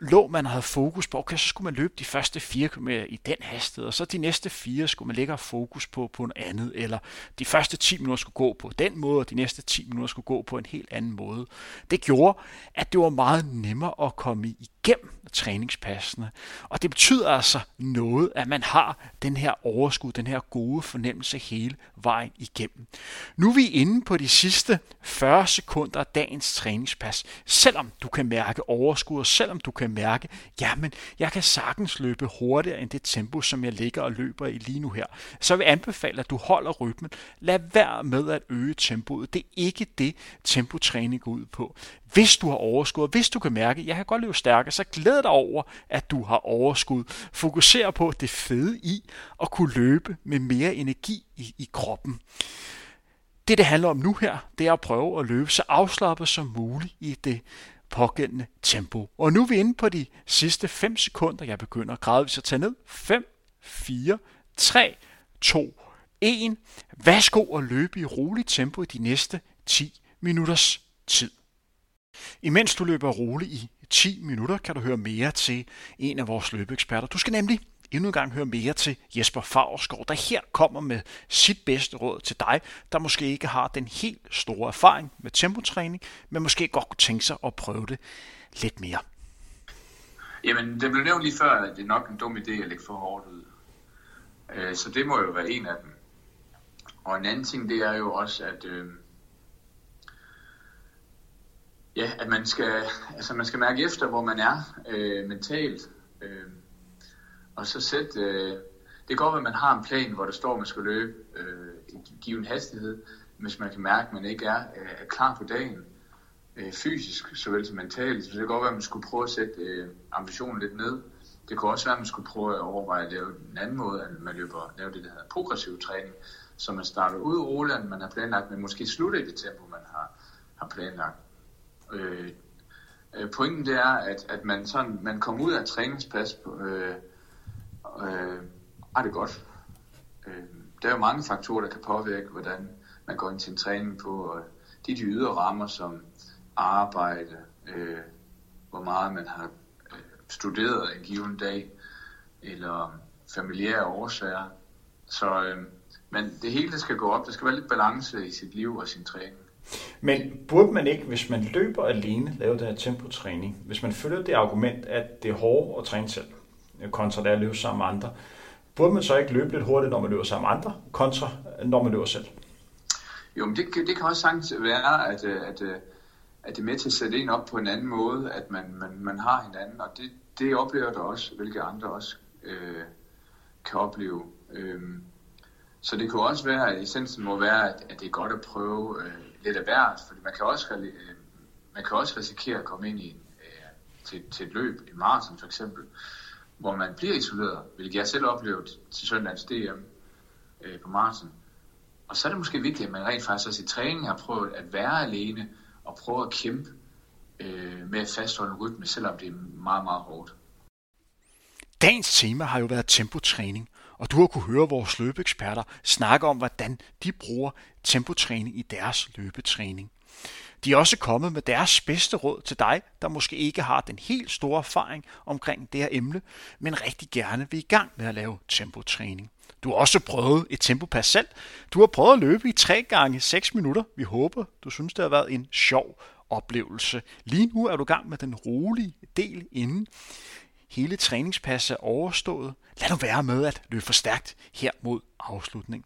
Speaker 1: lå man havde fokus på, okay, så skulle man løbe de første 4 km i den hastighed, og så de næste fire skulle man lægge fokus på på noget andet, eller de første 10 minutter skulle gå på den måde, og de næste 10 minutter skulle gå på en helt anden måde. Det gjorde, at det var meget nemmere at komme i igennem træningspassene. Og det betyder altså noget, at man har den her overskud, den her gode fornemmelse hele vejen igennem. Nu er vi inde på de sidste 40 sekunder af dagens træningspas. Selvom du kan mærke overskud, og selvom du kan mærke, jamen, jeg kan sagtens løbe hurtigere end det tempo, som jeg ligger og løber i lige nu her, så vil jeg anbefale, at du holder rytmen. Lad være med at øge tempoet. Det er ikke det, tempotræning går ud på. Hvis du har overskud, og hvis du kan mærke, at jeg kan godt løbe stærkere, så glæd dig over, at du har overskud. Fokuser på det fede i at kunne løbe med mere energi i, i kroppen. Det, det handler om nu her, det er at prøve at løbe så afslappet som muligt i det pågældende tempo. Og nu er vi inde på de sidste 5 sekunder. Jeg begynder gradvist at tage ned. 5, 4, 3, 2, 1. Værsgo at løbe i roligt tempo i de næste 10 minutters tid. Imens du løber roligt i 10 minutter, kan du høre mere til en af vores løbeeksperter. Du skal nemlig endnu en gang høre mere til Jesper Favrskov, der her kommer med sit bedste råd til dig, der måske ikke har den helt store erfaring med tempotræning, men måske godt kunne tænke sig at prøve det lidt mere.
Speaker 3: Jamen, det blev nævnt lige før, at det er nok en dum idé at lægge for hårdt ud. Øh, så det må jo være en af dem. Og en anden ting, det er jo også, at øh, ja, at man skal, altså man skal mærke efter, hvor man er øh, mentalt. Øh, og så sætte, øh, det går godt at man har en plan, hvor der står, at man skal løbe øh, i given hastighed, hvis man kan mærke, at man ikke er, øh, er klar på dagen, øh, fysisk såvel som mentalt. Så det kan godt være, at man skulle prøve at sætte øh, ambitionen lidt ned. Det kunne også være, at man skulle prøve at overveje at lave en anden måde, at man løber, lave det, der hedder progressiv træning, så man starter ud roligt, man har planlagt, men måske slutter i det tempo, man har, har planlagt. Øh, øh, pointen det er, at, at man, sådan, man kommer ud af træningspas på, øh, øh, er det godt. Øh, der er jo mange faktorer, der kan påvirke, hvordan man går ind til en træning på. Og de, de ydre rammer, som arbejde, øh, hvor meget man har øh, studeret en given dag, eller familiære årsager. Så, øh, men det hele skal gå op. Der skal være lidt balance i sit liv og sin træning.
Speaker 1: Men burde man ikke, hvis man løber alene, lave den her tempotræning, hvis man følger det argument, at det er hårdt at træne selv, kontra det at løbe sammen med andre, burde man så ikke løbe lidt hurtigt, når man løber sammen med andre, kontra når man løber selv?
Speaker 3: Jo, men det, det kan også sagtens være, at, øh, at, øh, at det er med til at sætte en op på en anden måde, at man, man, man har hinanden, og det, det oplever der også, hvilke andre også øh, kan opleve. Øh, så det kunne også være, at essensen må være, at, at det er godt at prøve øh, lidt af hvert, for man kan også, øh, man kan også risikere at komme ind i en, øh, til, til et løb, en maraton for eksempel, hvor man bliver isoleret, hvilket jeg selv oplevede til søndagens DM øh, på maraton. Og så er det måske vigtigt, at man rent faktisk også i træning har prøvet at være alene og prøve at kæmpe øh, med at fastholde en rytme, selvom det er meget, meget hårdt.
Speaker 1: Dagens tema har jo været tempotræning, og du har kunne høre vores løbeeksperter snakke om, hvordan de bruger tempotræning i deres løbetræning. De er også kommet med deres bedste råd til dig, der måske ikke har den helt store erfaring omkring det her emne, men rigtig gerne vil i gang med at lave tempotræning. Du har også prøvet et tempopas selv. Du har prøvet at løbe i 3 gange 6 minutter. Vi håber, du synes, det har været en sjov oplevelse. Lige nu er du i gang med den rolige del inden hele træningspasset er overstået. Lad nu være med at løbe for stærkt her mod afslutning.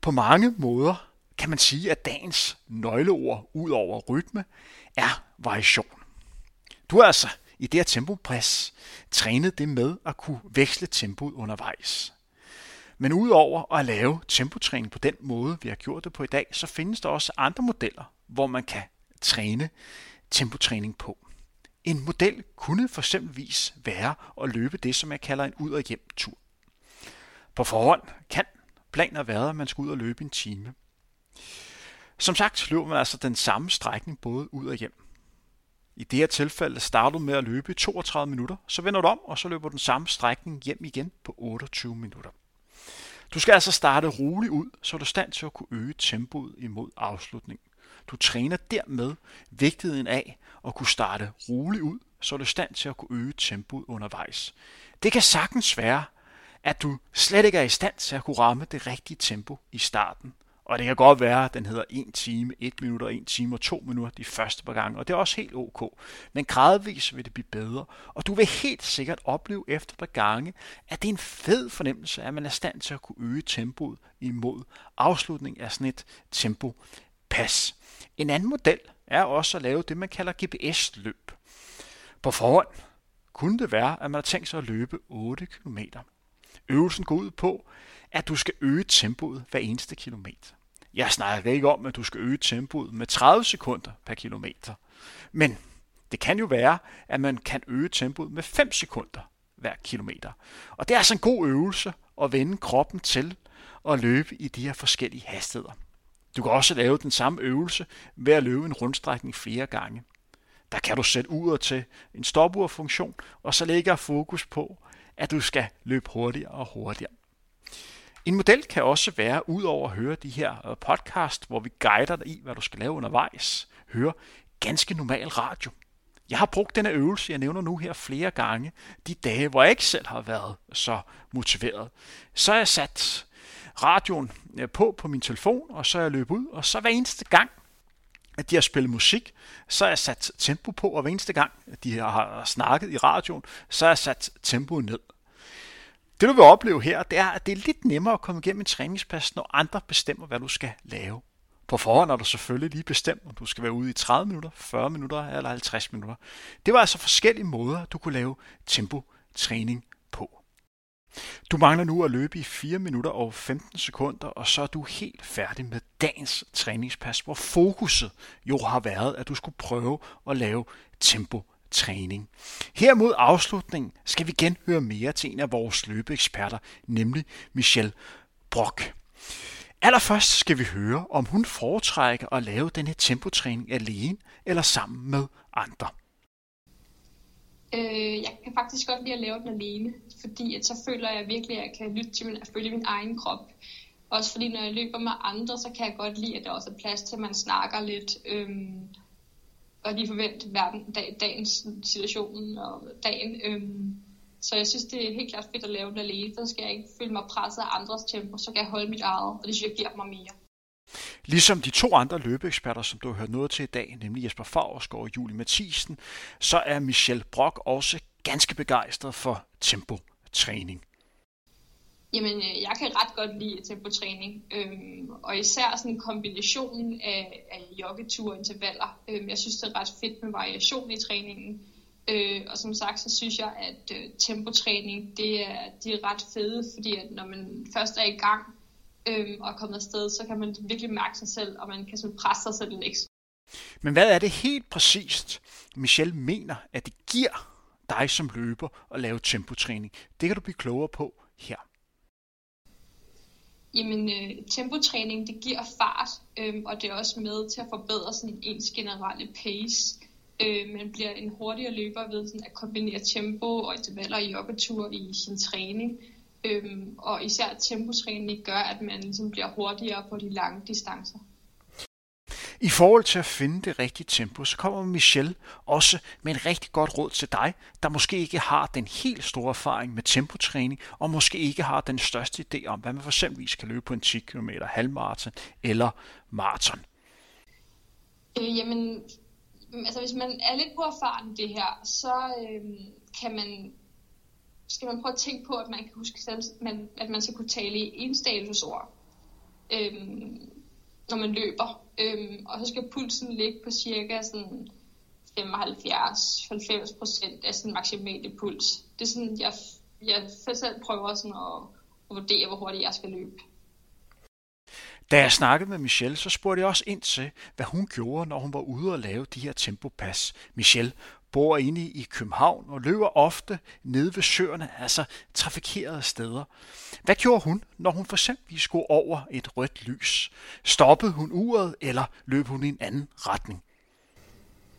Speaker 1: På mange måder kan man sige, at dagens nøgleord ud over rytme er variation. Du er altså i det her tempopres trænet det med at kunne veksle tempoet undervejs. Men udover at lave tempotræning på den måde, vi har gjort det på i dag, så findes der også andre modeller, hvor man kan træne tempotræning på. En model kunne for eksempelvis være at løbe det, som jeg kalder en ud- og hjem tur. På forhånd kan planer være, at man skal ud og løbe en time. Som sagt løber man altså den samme strækning både ud og hjem. I det her tilfælde starter du med at løbe i 32 minutter, så vender du om, og så løber du den samme strækning hjem igen på 28 minutter. Du skal altså starte roligt ud, så er stand til at kunne øge tempoet imod afslutningen. Du træner dermed vigtigheden af og kunne starte roligt ud, så er du stand til at kunne øge tempoet undervejs. Det kan sagtens være, at du slet ikke er i stand til at kunne ramme det rigtige tempo i starten, Og det kan godt være, at den hedder 1 time, 1 minut og 1 time og 2 minutter de første par gange, og det er også helt ok. Men gradvist vil det blive bedre, og du vil helt sikkert opleve efter par gange, at det er en fed fornemmelse, at man er stand til at kunne øge tempoet imod afslutning af sådan et tempo pas. En anden model er også at lave det, man kalder GPS-løb. På forhånd kunne det være, at man har tænkt sig at løbe 8 km. Øvelsen går ud på, at du skal øge tempoet hver eneste kilometer. Jeg snakker ikke om, at du skal øge tempoet med 30 sekunder per kilometer. Men det kan jo være, at man kan øge tempoet med 5 sekunder hver kilometer. Og det er altså en god øvelse at vende kroppen til at løbe i de her forskellige hastigheder. Du kan også lave den samme øvelse ved at løbe en rundstrækning flere gange. Der kan du sætte uret til en stopurfunktion, og så lægger fokus på, at du skal løbe hurtigere og hurtigere. En model kan også være, udover at høre de her øh, podcast, hvor vi guider dig i, hvad du skal lave undervejs, høre ganske normal radio. Jeg har brugt denne øvelse, jeg nævner nu her flere gange, de dage, hvor jeg ikke selv har været så motiveret. Så har jeg sat radioen øh, på på min telefon, og så er jeg løbet ud, og så hver eneste gang, at de har spillet musik, så er jeg sat tempo på, og hver eneste gang, at de har snakket i radioen, så er jeg sat tempoet ned. Det du vil opleve her, det er, at det er lidt nemmere at komme igennem en træningspas, når andre bestemmer, hvad du skal lave. På forhånd er du selvfølgelig lige bestemt, om du skal være ude i 30 minutter, 40 minutter eller 50 minutter. Det var altså forskellige måder, du kunne lave tempo-træning. Du mangler nu at løbe i 4 minutter og 15 sekunder, og så er du helt færdig med dagens træningspas, hvor fokuset jo har været, at du skulle prøve at lave tempo træning. Her mod afslutningen skal vi igen høre mere til en af vores løbeeksperter, nemlig Michelle Brock. Allerførst skal vi høre, om hun foretrækker at lave denne tempotræning alene eller sammen med andre.
Speaker 2: Øh, jeg kan faktisk godt lide at lave den alene, fordi at så føler jeg virkelig, at jeg kan lytte til min, at følge min egen krop. Også fordi når jeg løber med andre, så kan jeg godt lide, at der også er plads til, at man snakker lidt. Øhm, og lige forvente verden, dag, dagens situation og dagen. Øhm, så jeg synes, det er helt klart fedt at lave det alene. Så skal jeg ikke føle mig presset af andres tempo, så kan jeg holde mit eget, og det synes jeg giver mig mere.
Speaker 1: Ligesom de to andre løbeeksperter, som du har hørt noget til i dag, nemlig Jesper Favrskov og Julie Mathisen, så er Michelle Brock også ganske begejstret for tempotræning.
Speaker 2: Jamen, øh, jeg kan ret godt lide tempotræning, øhm, og især sådan kombinationen af, af joggetur og intervaller. Øhm, jeg synes, det er ret fedt med variation i træningen. Øh, og som sagt, så synes jeg, at øh, tempotræning, det er, det er ret fede, fordi at når man først er i gang øh, og er kommet afsted, så kan man virkelig mærke sig selv, og man kan sådan presse sig selv lidt ekstra.
Speaker 1: Men hvad er det helt præcist, Michelle mener, at det giver dig som løber at lave tempotræning? Det kan du blive klogere på her.
Speaker 2: Jamen, øh, tempotræning, det giver fart, øh, og det er også med til at forbedre sådan ens generelle pace. Øh, man bliver en hurtigere løber ved sådan at kombinere tempo og intervaller i joggetur i sin træning. Øh, og især tempotræning gør, at man ligesom bliver hurtigere på de lange distancer.
Speaker 1: I forhold til at finde det rigtige tempo, så kommer Michelle også med en rigtig godt råd til dig, der måske ikke har den helt store erfaring med tempotræning, og måske ikke har den største idé om, hvad man for eksempel kan løbe på en 10 km halvmarathon eller maraton.
Speaker 2: Øh, jamen, altså hvis man er lidt uerfaren i det her, så øh, kan man skal man prøve at tænke på, at man kan huske, at man skal kunne tale i enstavelsesord. Øhm, når man løber. Øhm, og så skal pulsen ligge på cirka sådan 75-90 procent af sin maksimale puls. Det er sådan, jeg, jeg selv prøver sådan at, at vurdere, hvor hurtigt jeg skal løbe.
Speaker 1: Da jeg snakkede med Michelle, så spurgte jeg også ind til, hvad hun gjorde, når hun var ude og lave de her tempopas. Michelle bor inde i København og løber ofte nede ved søerne, altså trafikerede steder. Hvad gjorde hun, når hun for eksempel skulle over et rødt lys? Stoppede hun uret, eller løb hun i en anden retning?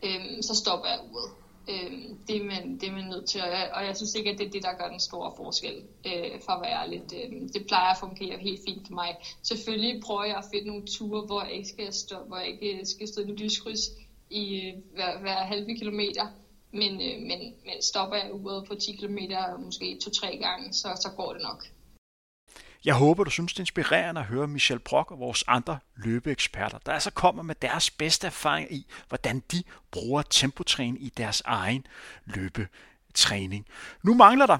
Speaker 2: Øhm, så stopper jeg uret. Øhm, det, er man, det er man nødt til, og jeg, og jeg synes ikke, at det er det, der gør den store forskel, øh, for at være lidt. Øh, det plejer at fungere helt fint for mig. Selvfølgelig prøver jeg at finde nogle ture, hvor jeg ikke skal, stå, hvor jeg ikke skal stå i en lyskryds i øh, hver, hver halve kilometer. Men, øh, men, men stopper jeg uret på 10 km måske to-tre gange, så, så går det nok.
Speaker 1: Jeg håber, du synes, det er inspirerende at høre Michel Brock og vores andre løbeeksperter, der altså kommer med deres bedste erfaring i, hvordan de bruger tempotræning i deres egen løbetræning. Nu mangler der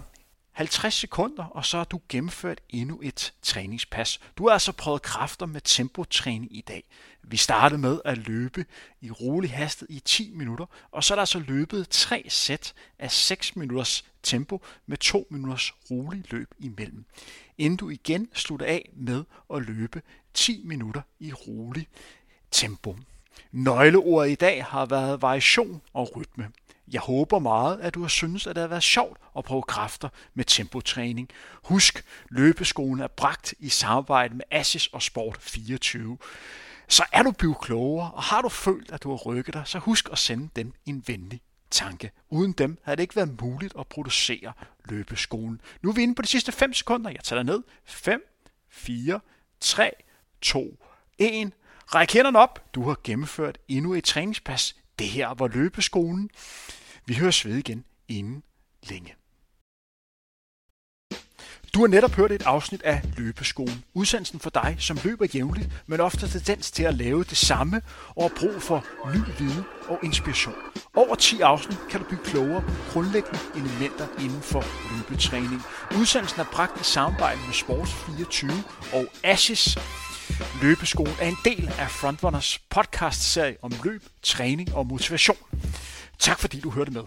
Speaker 1: 50 sekunder, og så har du gennemført endnu et træningspas. Du har altså prøvet kræfter med tempotræning i dag. Vi startede med at løbe i rolig hastighed i 10 minutter, og så er der altså løbet tre sæt af 6 minutters tempo med 2 minutters rolig løb imellem. Inden du igen slutter af med at løbe 10 minutter i rolig tempo. Nøgleordet i dag har været variation og rytme. Jeg håber meget, at du har syntes, at det har været sjovt at prøve kræfter med tempotræning. Husk, løbeskolen er bragt i samarbejde med Assis og Sport 24. Så er du blevet klogere, og har du følt, at du har rykket dig, så husk at sende dem en venlig tanke. Uden dem havde det ikke været muligt at producere løbeskolen. Nu er vi inde på de sidste 5 sekunder. Jeg tæller ned. 5, 4, 3, 2, 1. Ræk hænderne op. Du har gennemført endnu et træningspas. Det her var løbeskolen. Vi høres ved igen inden længe. Du har netop hørt et afsnit af Løbeskolen. Udsendelsen for dig, som løber jævnligt, men ofte tendens til at lave det samme og har brug for ny viden og inspiration. Over 10 afsnit kan du blive klogere på grundlæggende elementer inden for løbetræning. Udsendelsen er bragt i samarbejde med Sports 24 og Ashes. Løbeskolen er en del af Frontrunners podcast-serie om løb, træning og motivation. Tak fordi du hørte med.